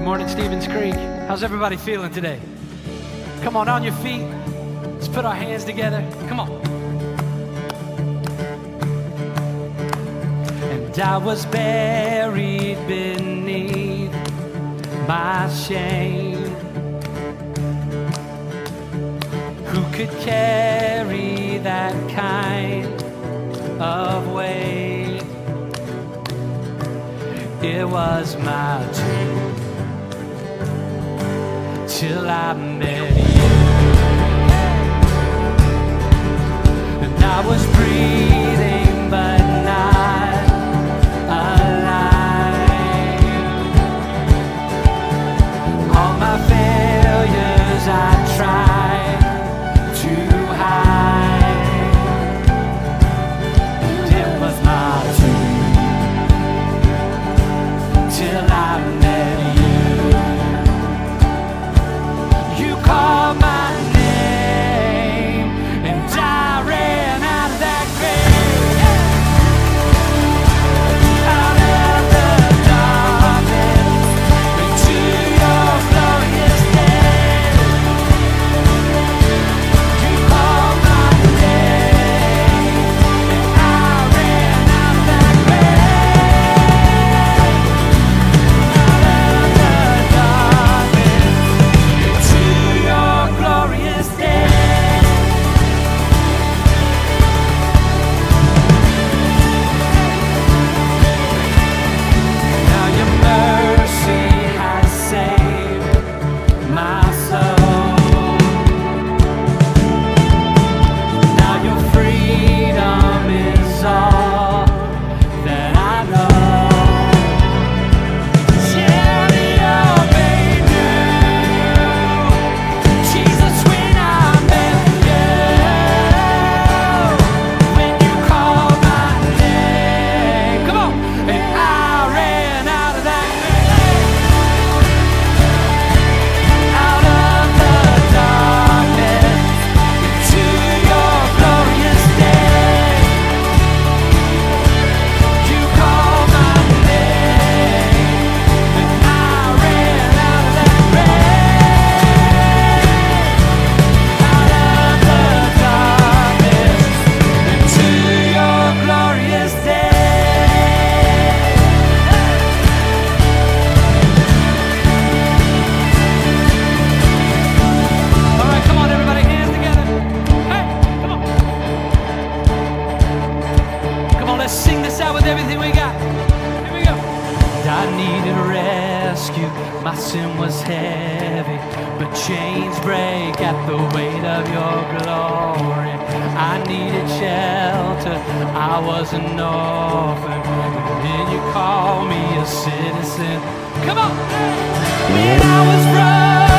Good morning, Stevens Creek. How's everybody feeling today? Come on, on your feet. Let's put our hands together. Come on. And I was buried beneath my shame. Who could carry that kind of weight? It was my dream till I met you. And I was free. doctor, I was an orphan. And then you call me a citizen. Come on! When I was running.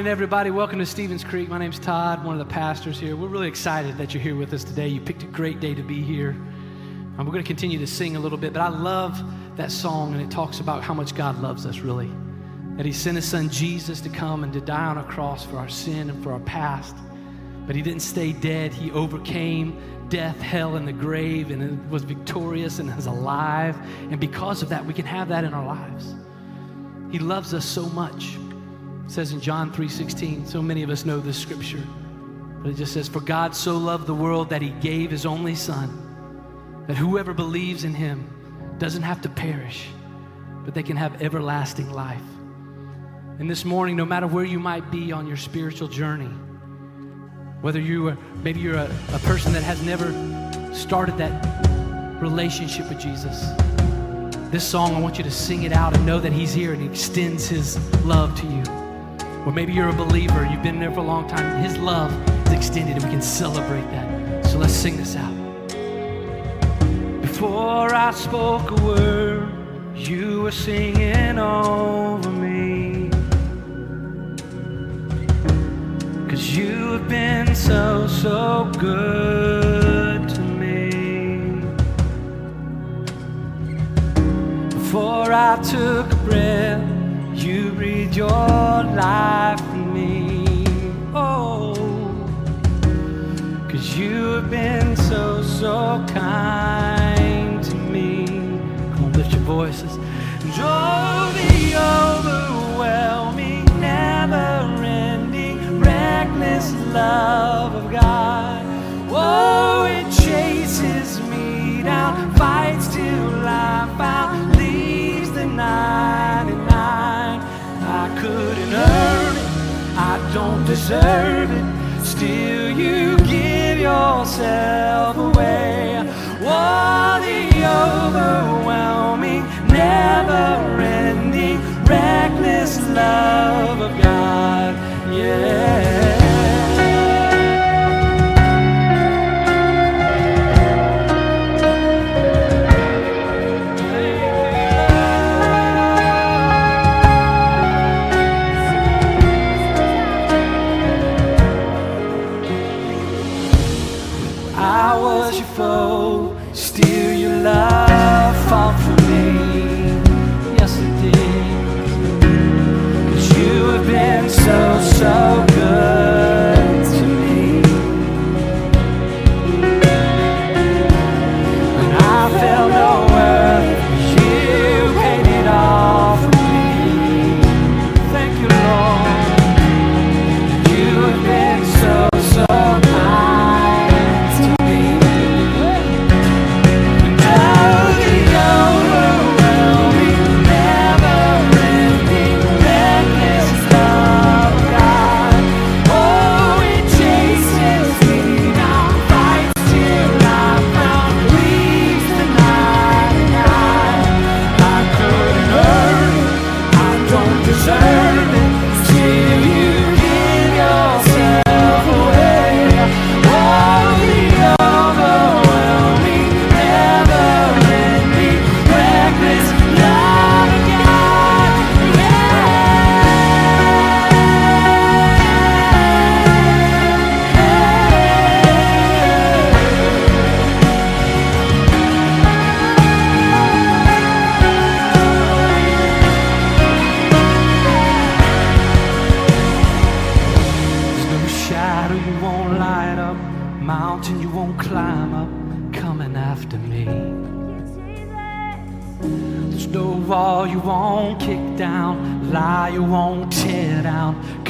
Morning, everybody. Welcome to Stevens Creek. My name's Todd, one of the pastors here. We're really excited that you're here with us today. You picked a great day to be here. And we're going to continue to sing a little bit, but I love that song, and it talks about how much God loves us, really. That He sent His Son Jesus to come and to die on a cross for our sin and for our past. But He didn't stay dead, He overcame death, hell, and the grave, and was victorious and is alive. And because of that, we can have that in our lives. He loves us so much. It says in John 3:16, so many of us know this scripture. But it just says, For God so loved the world that he gave his only son, that whoever believes in him doesn't have to perish, but they can have everlasting life. And this morning, no matter where you might be on your spiritual journey, whether you are maybe you're a, a person that has never started that relationship with Jesus, this song, I want you to sing it out and know that He's here and He extends His love to you. Or maybe you're a believer, you've been there for a long time, His love is extended and we can celebrate that. So let's sing this out. Before I spoke a word, you were singing over me. Cause you have been so, so good to me. Before I took breathe your life in me. Oh, cause you have been so, so kind to me. Come on, lift your voices. Deserve it. Still, you give yourself away. What the overwhelming,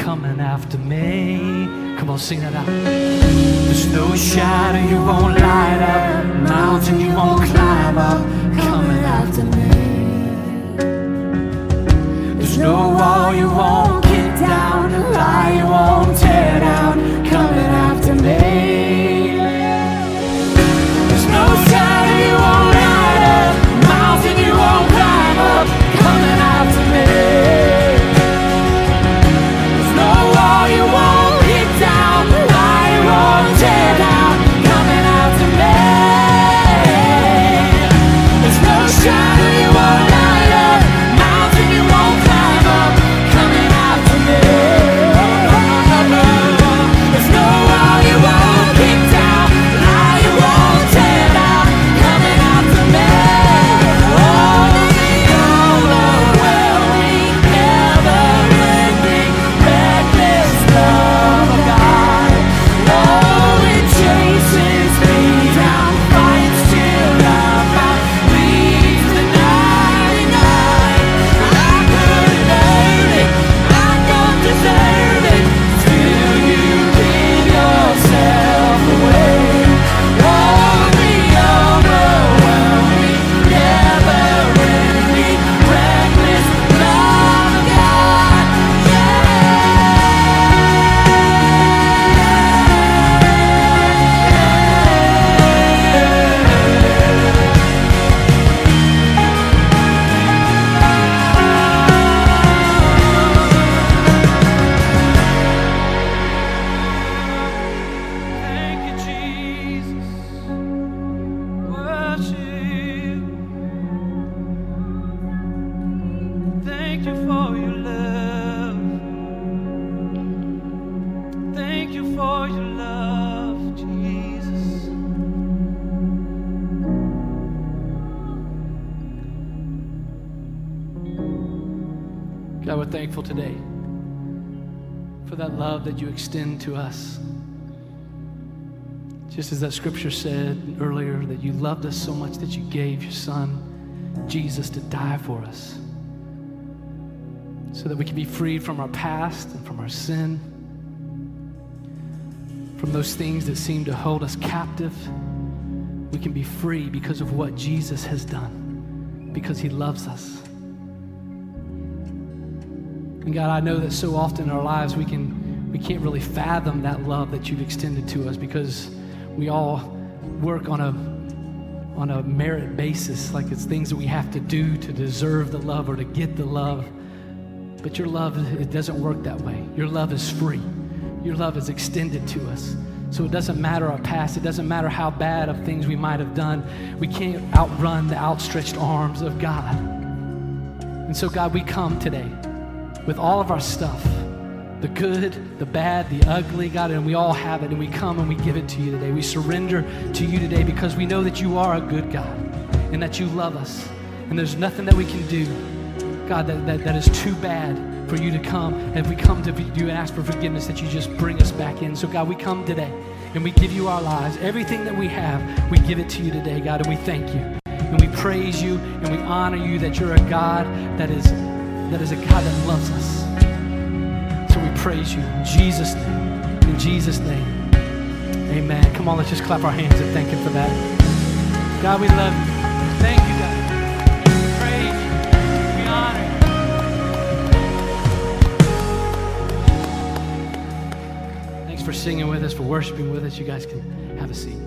coming after me. Come on, sing that out. There's no shadow you won't light up, mountain you won't climb up, coming after me. There's no wall you won't kick down, lie you won't tear down, coming after we're thankful today for that love that you extend to us. Just as that scripture said earlier, that you loved us so much that you gave your son, Jesus, to die for us so that we can be freed from our past and from our sin, from those things that seem to hold us captive. We can be free because of what Jesus has done, because he loves us. And God, I know that so often in our lives we can we can't really fathom that love that you've extended to us because we all work on a on a merit basis, like it's things that we have to do to deserve the love or to get the love. But your love, it doesn't work that way. Your love is free. Your love is extended to us. So it doesn't matter our past. It doesn't matter how bad of things we might have done. We can't outrun the outstretched arms of God. And so, God, we come today with all of our stuff the good, the bad, the ugly, God, and we all have it, and we come and we give it to you today. We surrender to you today because we know that you are a good God and that you love us, and there's nothing that we can do, God, that, that, that is too bad for you to come. And if we come to you and ask for forgiveness, that you just bring us back in. So, God, we come today and we give you our lives. Everything that we have, we give it to you today, God, and we thank you. And we praise you and we honor you that you're a God that is, that is a God that loves us So we praise you. In Jesus' name. In Jesus' name. Amen. Come on, let's just clap our hands and thank Him for that. God, we love you. Thank you, God. We praise you. We honor you. Thanks for singing with us, for worshiping with us. You guys can have a seat.